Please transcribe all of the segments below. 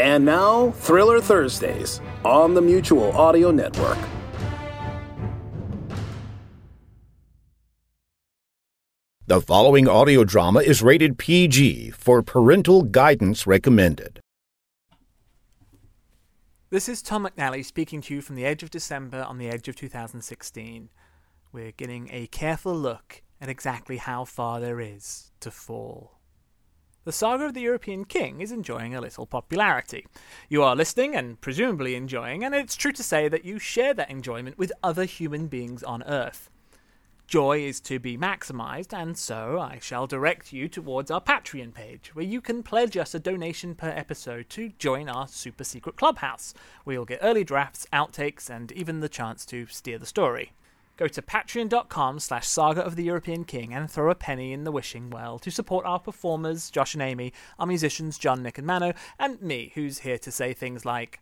And now, Thriller Thursdays on the Mutual Audio Network. The following audio drama is rated PG for parental guidance recommended. This is Tom McNally speaking to you from the edge of December on the edge of 2016. We're getting a careful look at exactly how far there is to fall. The Saga of the European King is enjoying a little popularity. You are listening and presumably enjoying, and it's true to say that you share that enjoyment with other human beings on Earth. Joy is to be maximized, and so I shall direct you towards our Patreon page, where you can pledge us a donation per episode to join our super secret clubhouse, where you'll get early drafts, outtakes, and even the chance to steer the story. Go to patreon.com slash saga of the European King and throw a penny in the wishing well to support our performers, Josh and Amy, our musicians, John, Nick, and Mano, and me, who's here to say things like,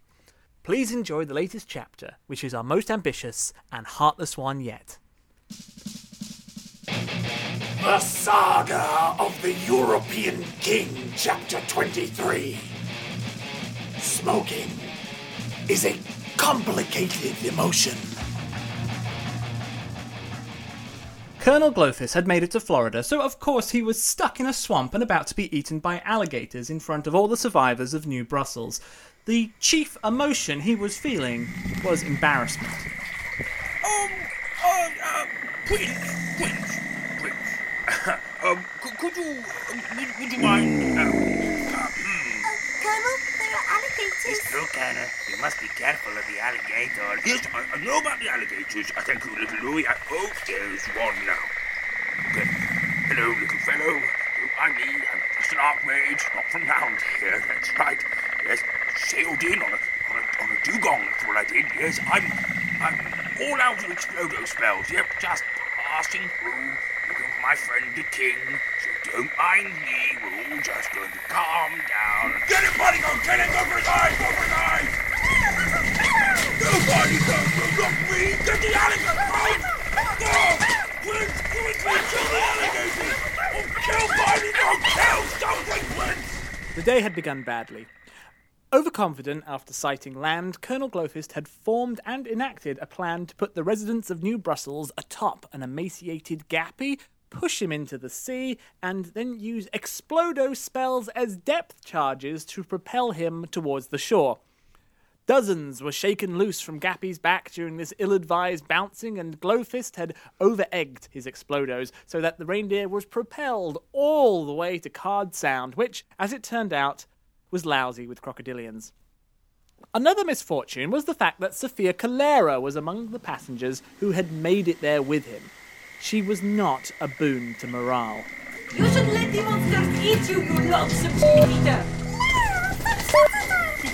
Please enjoy the latest chapter, which is our most ambitious and heartless one yet. The Saga of the European King, Chapter 23. Smoking is a complicated emotion. Colonel Glowfist had made it to Florida, so of course he was stuck in a swamp and about to be eaten by alligators in front of all the survivors of New Brussels. The chief emotion he was feeling was embarrassment. Um, uh, uh, Prince, Prince, Prince. um, could, could you, um, would, would you mind, uh, uh, hmm. Colonel, there are alligators. True, Colonel. You must be careful of the alligator. Yes, I, I know about the alligators. I thank you, little Louis. I, oh, there's one now. Okay. Hello, little fellow. Don't mind me. I'm just an archmage, not from round here. That's right. Yes, sailed in on a, on a, on a dugong. That's what I did. Yes, I'm, I'm all out of explodo spells. Yep, just passing through, looking for my friend the king. So don't mind me. We're all just going to calm down. Get it, buddy! Go get it! Go for his eyes! Go for his eyes! Nobody go! Look me! Get the alligator! Go! Prince! Prince! Prince! Kill the alligators! Oh, kill Barney! Go! Kill something, Prince! The day had begun badly. Overconfident after sighting land, Colonel Glowfist had formed and enacted a plan to put the residents of New Brussels atop an emaciated Gappy, push him into the sea, and then use explodo spells as depth charges to propel him towards the shore. Dozens were shaken loose from Gappy's back during this ill advised bouncing, and Glowfist had over egged his explodos so that the reindeer was propelled all the way to Card Sound, which, as it turned out, was lousy with crocodilians. Another misfortune was the fact that Sophia Calera was among the passengers who had made it there with him. She was not a boon to morale. You should let the monsters eat you, you loathsome eater.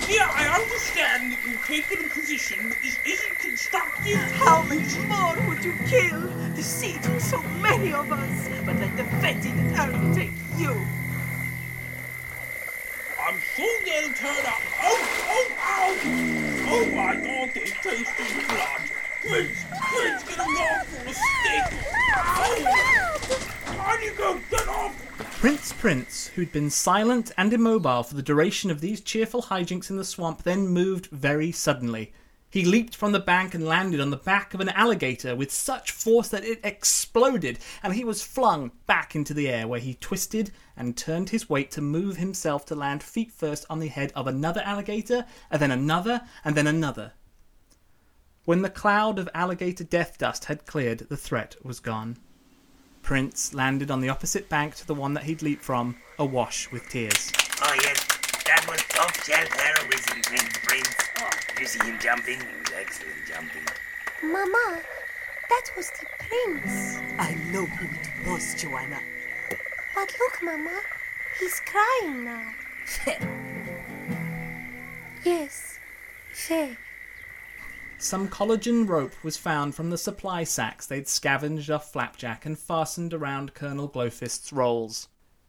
Yeah, I understand that you've taken a position, but this isn't constructive. How much more would you kill? The sea took so many of us, but let the fetid earth take you. I'm sure they'll turn up. Oh, oh, ow! Oh my god, they're tasting blood. Prince, Prince, get him off for a stick. Oh! You go, get off! Prince Prince, who'd been silent and immobile for the duration of these cheerful hijinks in the swamp, then moved very suddenly. He leaped from the bank and landed on the back of an alligator with such force that it exploded, and he was flung back into the air, where he twisted and turned his weight to move himself to land feet first on the head of another alligator, and then another, and then another. When the cloud of alligator death dust had cleared, the threat was gone. Prince landed on the opposite bank to the one that he'd leaped from, awash with tears. Oh, yes, that was top shelf heroism, Prince Prince. Oh, you see him jumping? He was excellent jumping. Mama, that was the prince. I know who it was, Joanna. But look, Mama, he's crying now. Yes, Shay. Some collagen rope was found from the supply sacks they'd scavenged off Flapjack and fastened around Colonel Glowfist's rolls.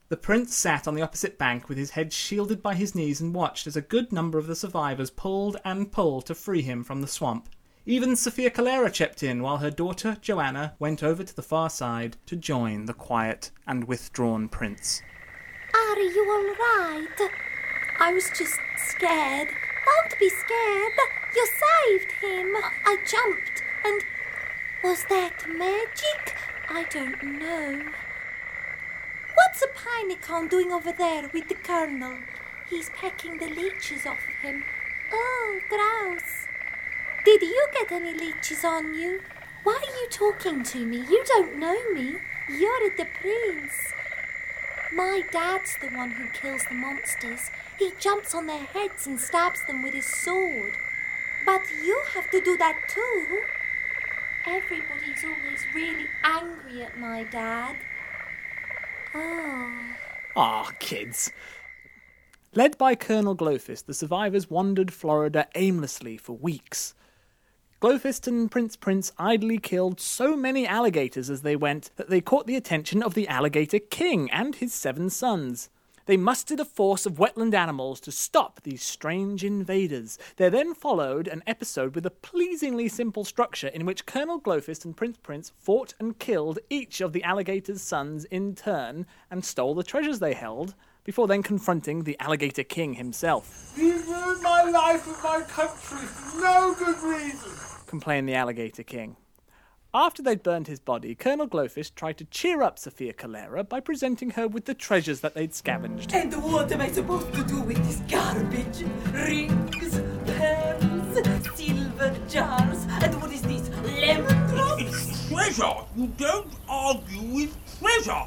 The prince sat on the opposite bank with his head shielded by his knees and watched as a good number of the survivors pulled and pulled to free him from the swamp. Even Sophia Calera chipped in while her daughter Joanna went over to the far side to join the quiet and withdrawn prince. Are you all right? I was just scared. Don't be scared. You saved him. I jumped and. Was that magic? I don't know. What's a Pinecone doing over there with the Colonel? He's pecking the leeches off him. Oh, grouse. Did you get any leeches on you? Why are you talking to me? You don't know me. You're the prince. My dad's the one who kills the monsters. He jumps on their heads and stabs them with his sword. But you have to do that too. Everybody's always really angry at my dad. Oh. Ah, kids. Led by Colonel Glowfist, the survivors wandered Florida aimlessly for weeks. Glowfist and Prince Prince idly killed so many alligators as they went that they caught the attention of the Alligator King and his seven sons. They mustered a force of wetland animals to stop these strange invaders. There then followed an episode with a pleasingly simple structure in which Colonel Glowfist and Prince Prince fought and killed each of the alligator's sons in turn and stole the treasures they held, before then confronting the Alligator King himself. You ruined my life and my country for no good reason. Complained the Alligator King. After they'd burned his body, Colonel Glowfist tried to cheer up Sophia Calera by presenting her with the treasures that they'd scavenged. And what am I supposed to do with this garbage? Rings, pearls, silver jars, and what is this? Lemon drops? It's treasure. You don't argue with treasure.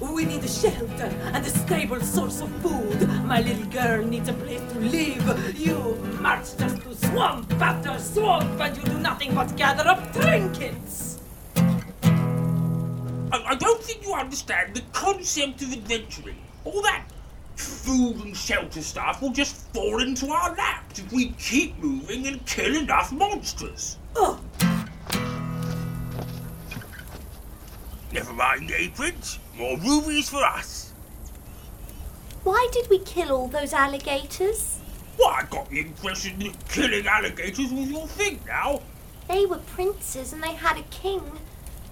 We need a shelter and a stable source of food. My little girl needs a place to live. You march just to swamp after swamp, and you do nothing but gather up trinkets. I, I don't think you understand the concept of adventuring. All that food and shelter stuff will just fall into our laps if we keep moving and kill enough monsters. Oh, Never mind, aprons. More rubies for us. Why did we kill all those alligators? Well, I got the impression that killing alligators was your thing now. They were princes and they had a king.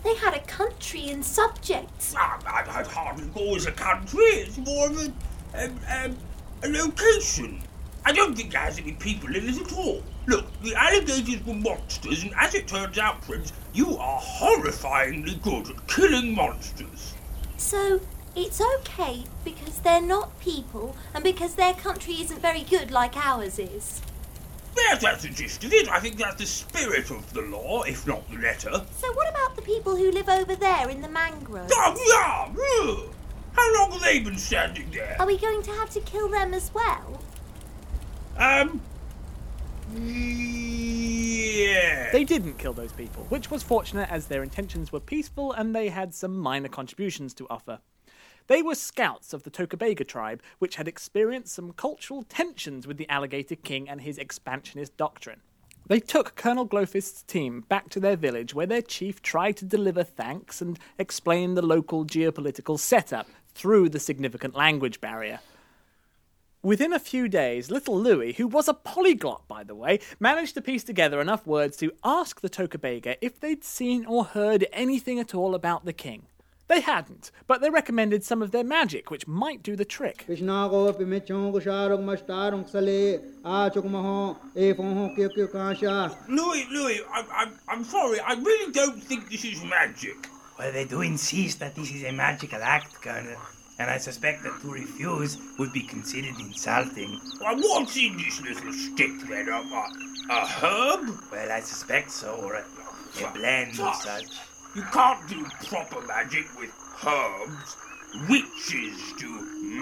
They had a country and subjects. I, I, I'd hardly call it a country. It's more of a, um, um, a location. I don't think there has any people in it at all. Look, the alligators were monsters, and as it turns out, Prince, you are horrifyingly good at killing monsters. So it's okay because they're not people and because their country isn't very good like ours is. Yes, that's the gist of it. I think that's the spirit of the law, if not the letter. So what about the people who live over there in the mangroves? Oh, yeah! ugh. How long have they been standing there? Are we going to have to kill them as well? Um. Yeah. They didn't kill those people, which was fortunate as their intentions were peaceful and they had some minor contributions to offer. They were scouts of the Tocobaga tribe, which had experienced some cultural tensions with the Alligator King and his expansionist doctrine. They took Colonel Glowfist's team back to their village where their chief tried to deliver thanks and explain the local geopolitical setup through the significant language barrier. Within a few days, little Louis, who was a polyglot by the way, managed to piece together enough words to ask the Tocobaga if they'd seen or heard anything at all about the king. They hadn't, but they recommended some of their magic, which might do the trick. Krishnago pimichong kusharong mastarong sale achok maho fonho kyo kyo kasha. Louis, Louis, I'm, I'm, I'm sorry. I really don't think this is magic. Well, they do insist that this is a magical act, Colonel. And I suspect that to refuse would be considered insulting. Well, what's in this little stick then? A, a, a herb? Well, I suspect so, or a, a blend of such. You can't do proper magic with herbs. Witches do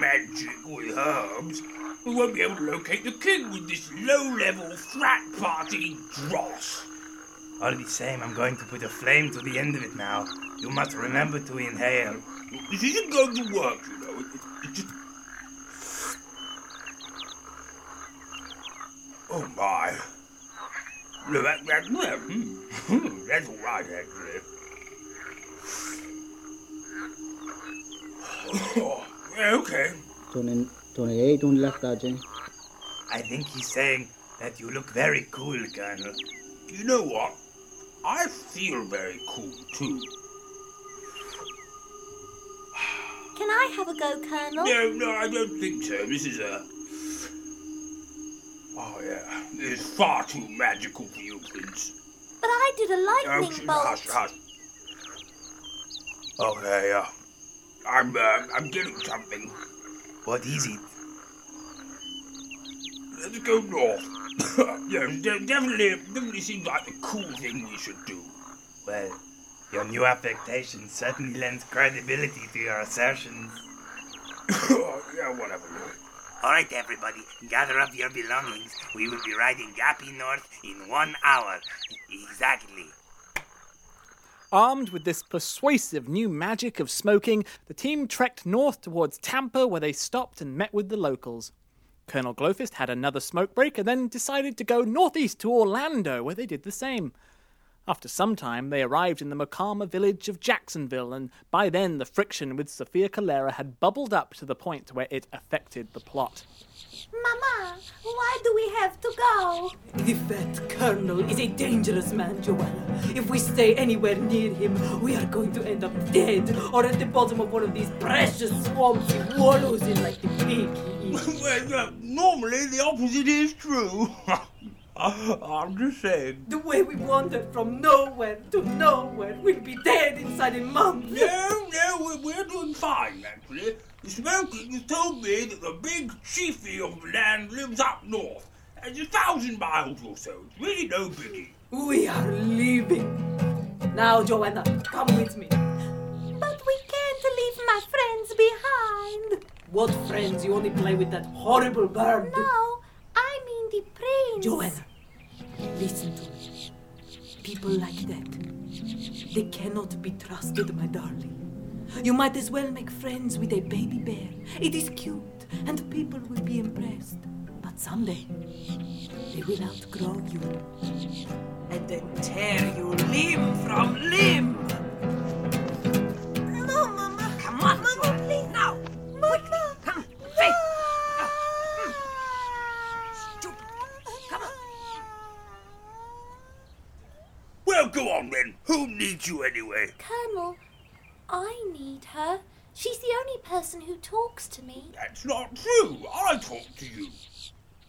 magic with herbs. We won't be able to locate the king with this low-level frat party dross. All the same, I'm going to put a flame to the end of it now. You must remember to inhale. This isn't going to work, you know. It, it, it just... Oh my. No, that, that, that, hmm. That's all right, actually. Oh, okay. Tone tone e tone. I think he's saying that you look very cool, Colonel. You know what? I feel very cool, too. Can I have a go, Colonel? No, no, I don't think so. This is a Oh, yeah. It's far too magical for you, Prince. But I did a Oh, lightning sh- bolt. hush, hush. Okay, uh, I'm, uh, I'm getting something. What is it? Let's go north. de- definitely, definitely seems like the cool thing we should do. Well, your new affectation certainly lends credibility to your assertions. yeah, whatever. All right, everybody, gather up your belongings. We will be riding Gappy North in one hour. Exactly. Armed with this persuasive new magic of smoking, the team trekked north towards Tampa where they stopped and met with the locals. Colonel Glowfist had another smoke break and then decided to go northeast to Orlando where they did the same. After some time, they arrived in the Mocama village of Jacksonville, and by then the friction with Sophia Calera had bubbled up to the point where it affected the plot. Mama, why do we have to go? The fat colonel is a dangerous man, Joanna. If we stay anywhere near him, we are going to end up dead or at the bottom of one of these precious swamps he wallows in like the pig he is. well, uh, normally the opposite is true. I'm just saying. The way we wandered from nowhere to nowhere, we'll be dead inside a month. No, no, we're, we're doing fine, actually. The smoking has told me that the big chiefy of the land lives up north. It's a thousand miles or so. It's really no biggie. We are leaving. Now, Joanna, come with me. But we can't leave my friends behind. What friends? You only play with that horrible bird. No, I mean the prince. Joanna, listen to me. People like that, they cannot be trusted, my darling. You might as well make friends with a baby bear. It is cute, and people will be impressed. But someday, they will outgrow you. And then tear you limb from limb. Who needs you anyway? Colonel, I need her. She's the only person who talks to me. That's not true. I talk to you.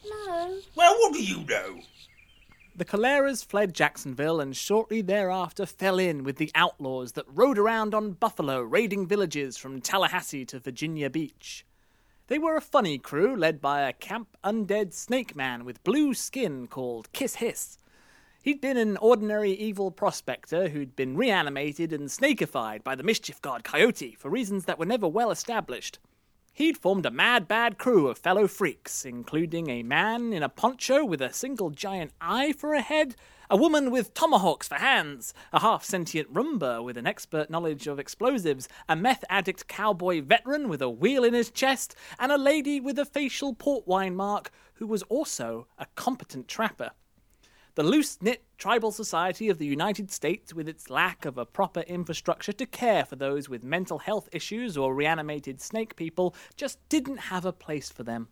No. Well, what do you know? The Caleras fled Jacksonville and shortly thereafter fell in with the outlaws that rode around on buffalo raiding villages from Tallahassee to Virginia Beach. They were a funny crew led by a camp undead snake man with blue skin called Kiss Hiss. He'd been an ordinary evil prospector who'd been reanimated and snakified by the mischief god Coyote for reasons that were never well established. He'd formed a mad bad crew of fellow freaks, including a man in a poncho with a single giant eye for a head, a woman with tomahawks for hands, a half sentient Roomba with an expert knowledge of explosives, a meth addict cowboy veteran with a wheel in his chest, and a lady with a facial port wine mark who was also a competent trapper. The loose knit tribal society of the United States, with its lack of a proper infrastructure to care for those with mental health issues or reanimated snake people, just didn't have a place for them.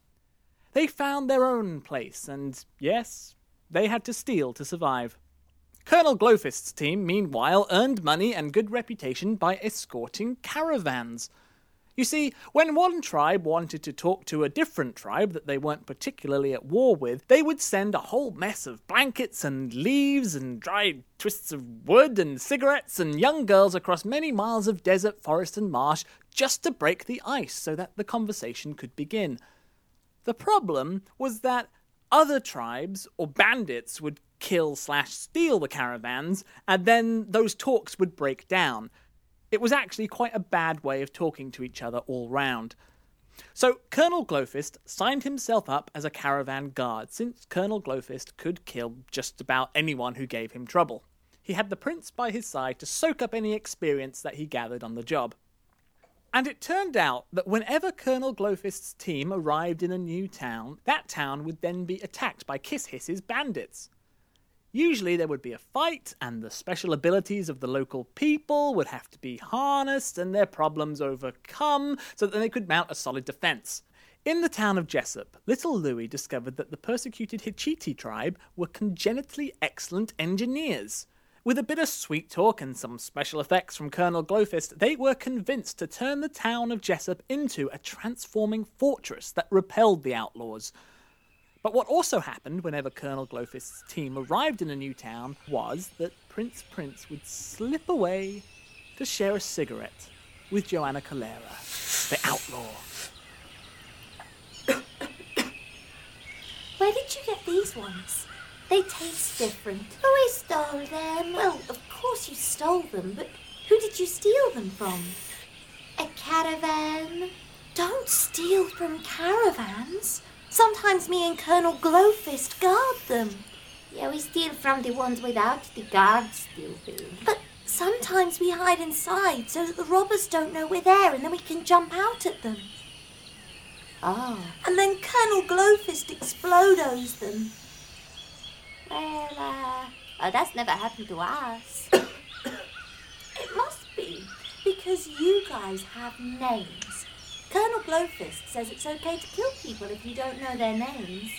They found their own place, and yes, they had to steal to survive. Colonel Glowfist's team, meanwhile, earned money and good reputation by escorting caravans. You see, when one tribe wanted to talk to a different tribe that they weren't particularly at war with, they would send a whole mess of blankets and leaves and dried twists of wood and cigarettes and young girls across many miles of desert, forest, and marsh just to break the ice so that the conversation could begin. The problem was that other tribes or bandits would kill slash steal the caravans, and then those talks would break down. It was actually quite a bad way of talking to each other all round. So Colonel Glowfist signed himself up as a caravan guard, since Colonel Glowfist could kill just about anyone who gave him trouble. He had the prince by his side to soak up any experience that he gathered on the job. And it turned out that whenever Colonel Glowfist's team arrived in a new town, that town would then be attacked by Kiss Hiss's bandits. Usually there would be a fight, and the special abilities of the local people would have to be harnessed and their problems overcome so that they could mount a solid defense. In the town of Jesup, little Louis discovered that the persecuted Hichiti tribe were congenitally excellent engineers. With a bit of sweet talk and some special effects from Colonel Glowfist, they were convinced to turn the town of Jesup into a transforming fortress that repelled the outlaws. But what also happened whenever Colonel Glowfist's team arrived in a new town was that Prince Prince would slip away to share a cigarette with Joanna Calera, the outlaw. Where did you get these ones? They taste different. Oh, who stole them? Well, of course you stole them, but who did you steal them from? A caravan? Don't steal from caravans. Sometimes me and Colonel Glowfist guard them. Yeah, we steal from the ones without the guards still. But sometimes we hide inside so that the robbers don't know we're there and then we can jump out at them. Oh. And then Colonel Glowfist explodos them. Well, uh, oh, that's never happened to us. it must be because you guys have names. Colonel Glowfist says it's okay to kill people if you don't know their names.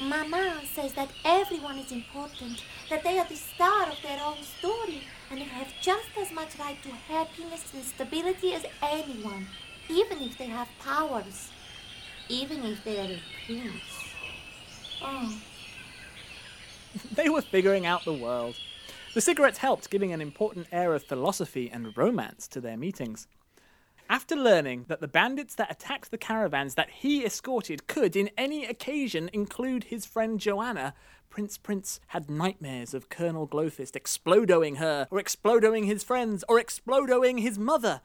Mama says that everyone is important, that they are the star of their own story, and they have just as much right to happiness and stability as anyone, even if they have powers, even if they are a prince. Oh. they were figuring out the world. The cigarettes helped, giving an important air of philosophy and romance to their meetings. After learning that the bandits that attacked the caravans that he escorted could, in any occasion, include his friend Joanna, Prince Prince had nightmares of Colonel Glowfist explodoing her, or explodoing his friends, or explodoing his mother.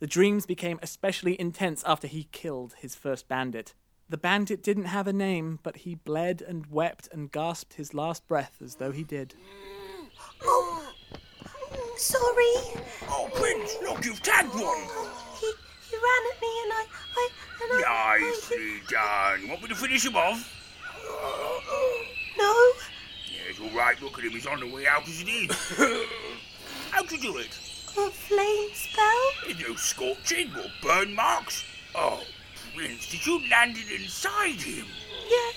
The dreams became especially intense after he killed his first bandit. The bandit didn't have a name, but he bled and wept and gasped his last breath as though he did. Mm. Oh, sorry. Oh, Prince, look, you've tagged one. Oh, he, he ran at me and I, I, and I. Nicely done. Want me to finish him off? No. Yes, all right. Look at him. He's on the way out as it is. How'd you do it? A flame spell? There's no scorching or burn marks. Oh, Prince, did you land it inside him? Yes.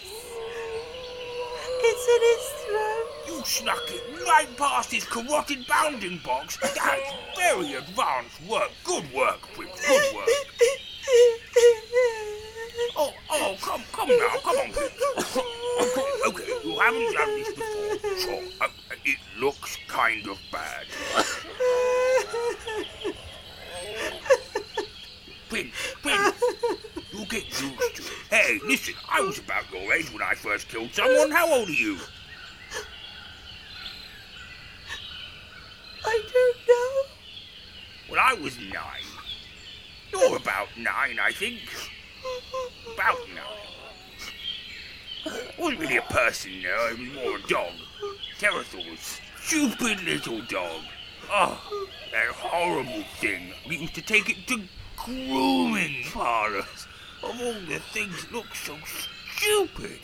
It's in his throat. Snuck it right past his carotid bounding box. That's very advanced work. Good work, Prince. Good work. Oh, oh, come, come now, come on, Prince. Okay, you haven't done this before, so uh, it looks kind of bad. Prince, Prince, you get used to it. Hey, listen, I was about your age when I first killed someone. How old are you? I don't know. Well, I was nine. You're about nine, I think. About nine. Wasn't really a person, no. It was more a dog. Terathaurus. Stupid little dog. Oh, that horrible thing. We used to take it to grooming parlors. Of all the things it looked so stupid.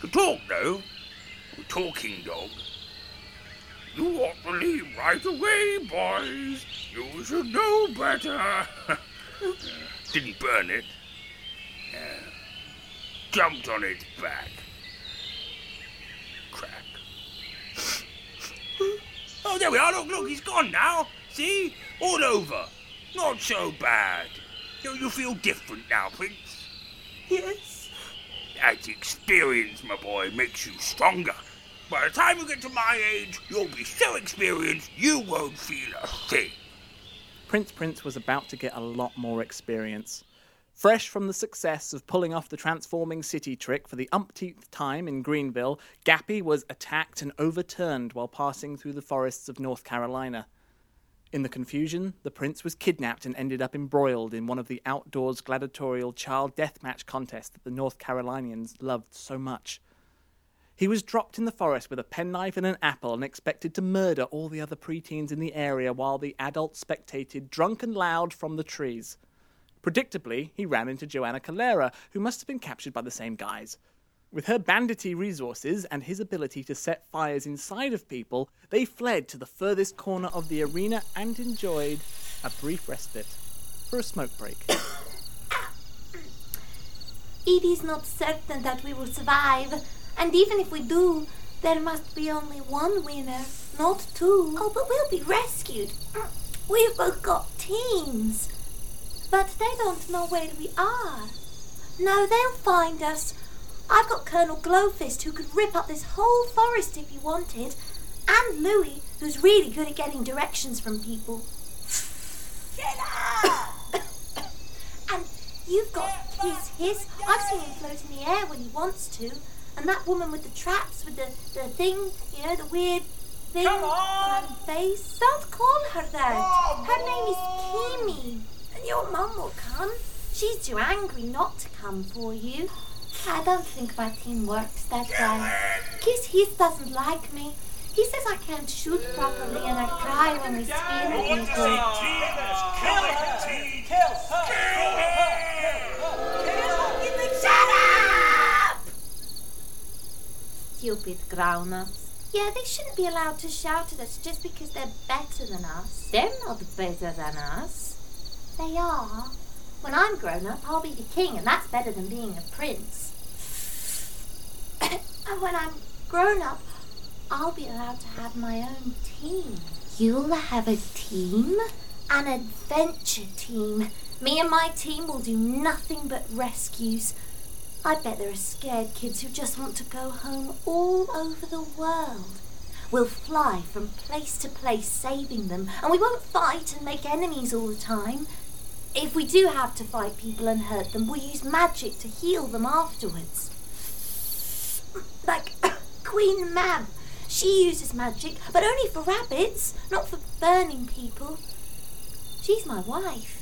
Could talk, though. A talking dog. You ought to leave right away, boys. You should know better. Didn't burn it. Uh, jumped on its back. Crack. oh, there we are. Look, look, he's gone now. See? All over. Not so bad. Don't you feel different now, Prince? Yes. That experience, my boy, makes you stronger. By the time you get to my age, you'll be so experienced you won't feel a thing. Prince Prince was about to get a lot more experience. Fresh from the success of pulling off the transforming city trick for the umpteenth time in Greenville, Gappy was attacked and overturned while passing through the forests of North Carolina. In the confusion, the prince was kidnapped and ended up embroiled in one of the outdoors gladiatorial child deathmatch contests that the North Carolinians loved so much. He was dropped in the forest with a penknife and an apple and expected to murder all the other preteens in the area while the adults spectated drunk and loud from the trees. Predictably, he ran into Joanna Calera, who must have been captured by the same guys. With her bandity resources and his ability to set fires inside of people, they fled to the furthest corner of the arena and enjoyed a brief respite for a smoke break. It is not certain that we will survive, and even if we do, there must be only one winner, not two. Oh, but we'll be rescued. We've both got teams. But they don't know where we are. No, they'll find us. I've got Colonel Glowfist who could rip up this whole forest if he wanted, and Louis, who's really good at getting directions from people. and you've got Kiss Hiss. I've seen him float in the air when he wants to. And that woman with the traps, with the, the thing, you know, the weird thing Come on her face. Don't call her that. Her name is Kimi. And your mum will come. She's too angry not to come for you. I don't think my team works that way. Kiss Hiss doesn't like me. He says I can't shoot properly and I cry when we spear people. Shut Stupid grown-ups. Yeah, they shouldn't be allowed to shout at us just because they're better than us. They're not better than us. They are. When I'm grown up, I'll be the king, and that's better than being a prince. and when I'm grown up, I'll be allowed to have my own team. You'll have a team? An adventure team. Me and my team will do nothing but rescues. I bet there are scared kids who just want to go home all over the world. We'll fly from place to place saving them, and we won't fight and make enemies all the time. If we do have to fight people and hurt them, we'll use magic to heal them afterwards. Like Queen Mab. She uses magic, but only for rabbits, not for burning people. She's my wife.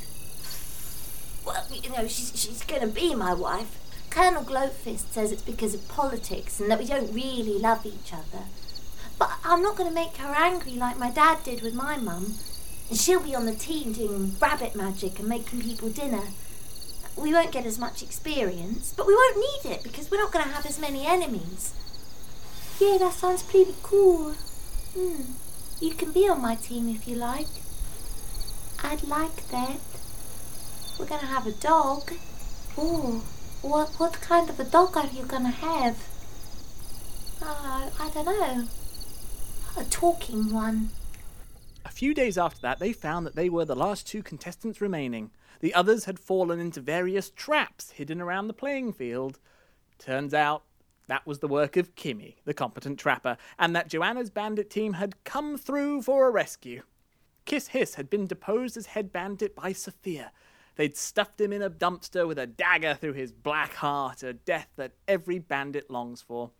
Well, you know, she's, she's going to be my wife. Colonel Glowfist says it's because of politics and that we don't really love each other. But I'm not going to make her angry like my dad did with my mum. And she'll be on the team doing rabbit magic and making people dinner. We won't get as much experience, but we won't need it because we're not going to have as many enemies. Yeah, that sounds pretty cool. Hmm. You can be on my team if you like. I'd like that. We're gonna have a dog. Oh, what what kind of a dog are you gonna have? Uh, I don't know. A talking one. A few days after that, they found that they were the last two contestants remaining. The others had fallen into various traps hidden around the playing field. Turns out that was the work of Kimmy, the competent trapper, and that Joanna's bandit team had come through for a rescue. Kiss Hiss had been deposed as head bandit by Sophia. They'd stuffed him in a dumpster with a dagger through his black heart, a death that every bandit longs for.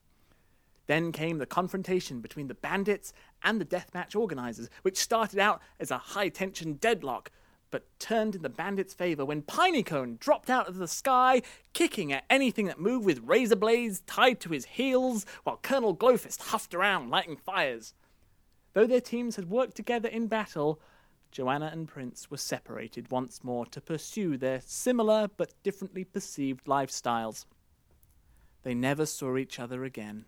Then came the confrontation between the bandits and the deathmatch organizers, which started out as a high tension deadlock, but turned in the bandits' favor when Pineycone dropped out of the sky, kicking at anything that moved with razor blades tied to his heels, while Colonel Glowfist huffed around, lighting fires. Though their teams had worked together in battle, Joanna and Prince were separated once more to pursue their similar but differently perceived lifestyles. They never saw each other again.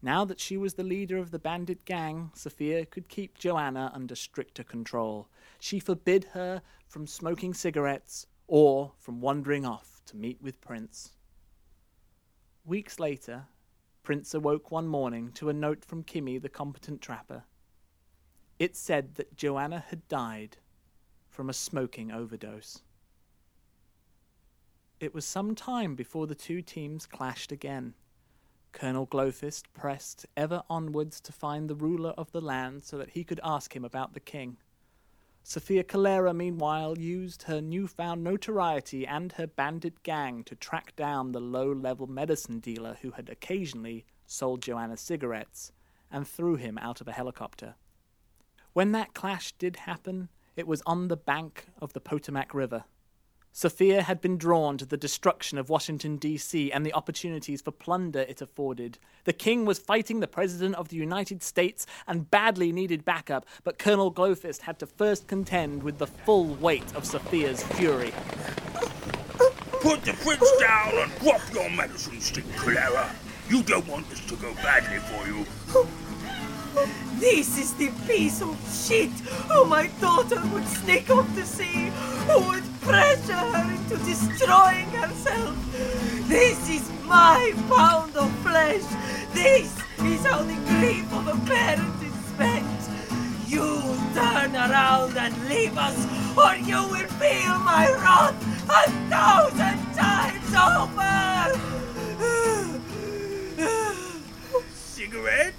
Now that she was the leader of the bandit gang, Sophia could keep Joanna under stricter control. She forbid her from smoking cigarettes or from wandering off to meet with Prince. Weeks later, Prince awoke one morning to a note from Kimmy, the competent trapper. It said that Joanna had died from a smoking overdose. It was some time before the two teams clashed again. Colonel Glowfist pressed ever onwards to find the ruler of the land so that he could ask him about the king. Sophia Calera, meanwhile, used her newfound notoriety and her bandit gang to track down the low level medicine dealer who had occasionally sold Joanna cigarettes and threw him out of a helicopter. When that clash did happen, it was on the bank of the Potomac River. Sophia had been drawn to the destruction of Washington, D.C., and the opportunities for plunder it afforded. The king was fighting the President of the United States and badly needed backup, but Colonel Glowfist had to first contend with the full weight of Sophia's fury. Put the prince down and drop your medicine stick, Clara. You don't want this to go badly for you. This is the piece of shit who my daughter would sneak off to see, who would pressure her into destroying herself. This is my pound of flesh. This is how the grief of a parent is spent. You turn around and leave us, or you will feel my wrath a thousand times over. cigarette?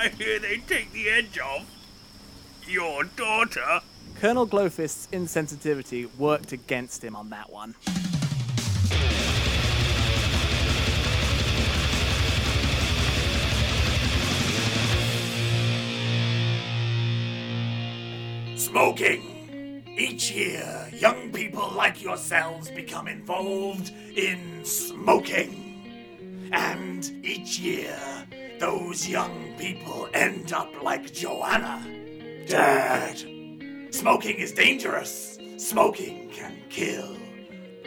I hear they take the edge off. Your daughter? Colonel Glowfist's insensitivity worked against him on that one. Smoking. Each year, young people like yourselves become involved in smoking. And each year, those young people end up like Joanna. Dad, smoking is dangerous. Smoking can kill.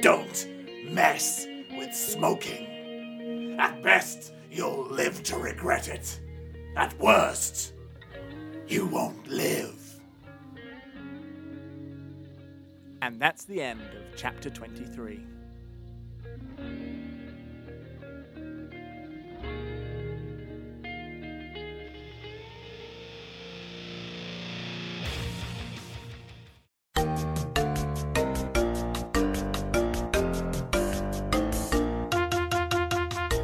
Don't mess with smoking. At best, you'll live to regret it. At worst, you won't live. And that's the end of chapter 23.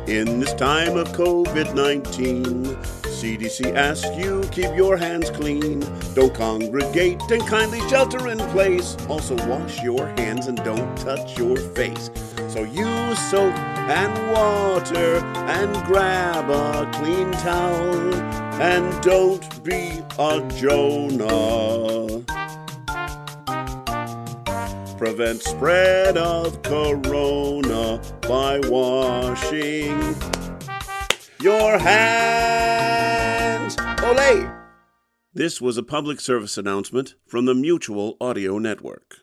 In this time of COVID 19, CDC asks you keep your hands clean. Don't congregate and kindly shelter in place. Also, wash your hands and don't touch your face. So use soap and water and grab a clean towel. And don't be a Jonah. Prevent spread of corona by washing your hands. Olay! This was a public service announcement from the Mutual Audio Network.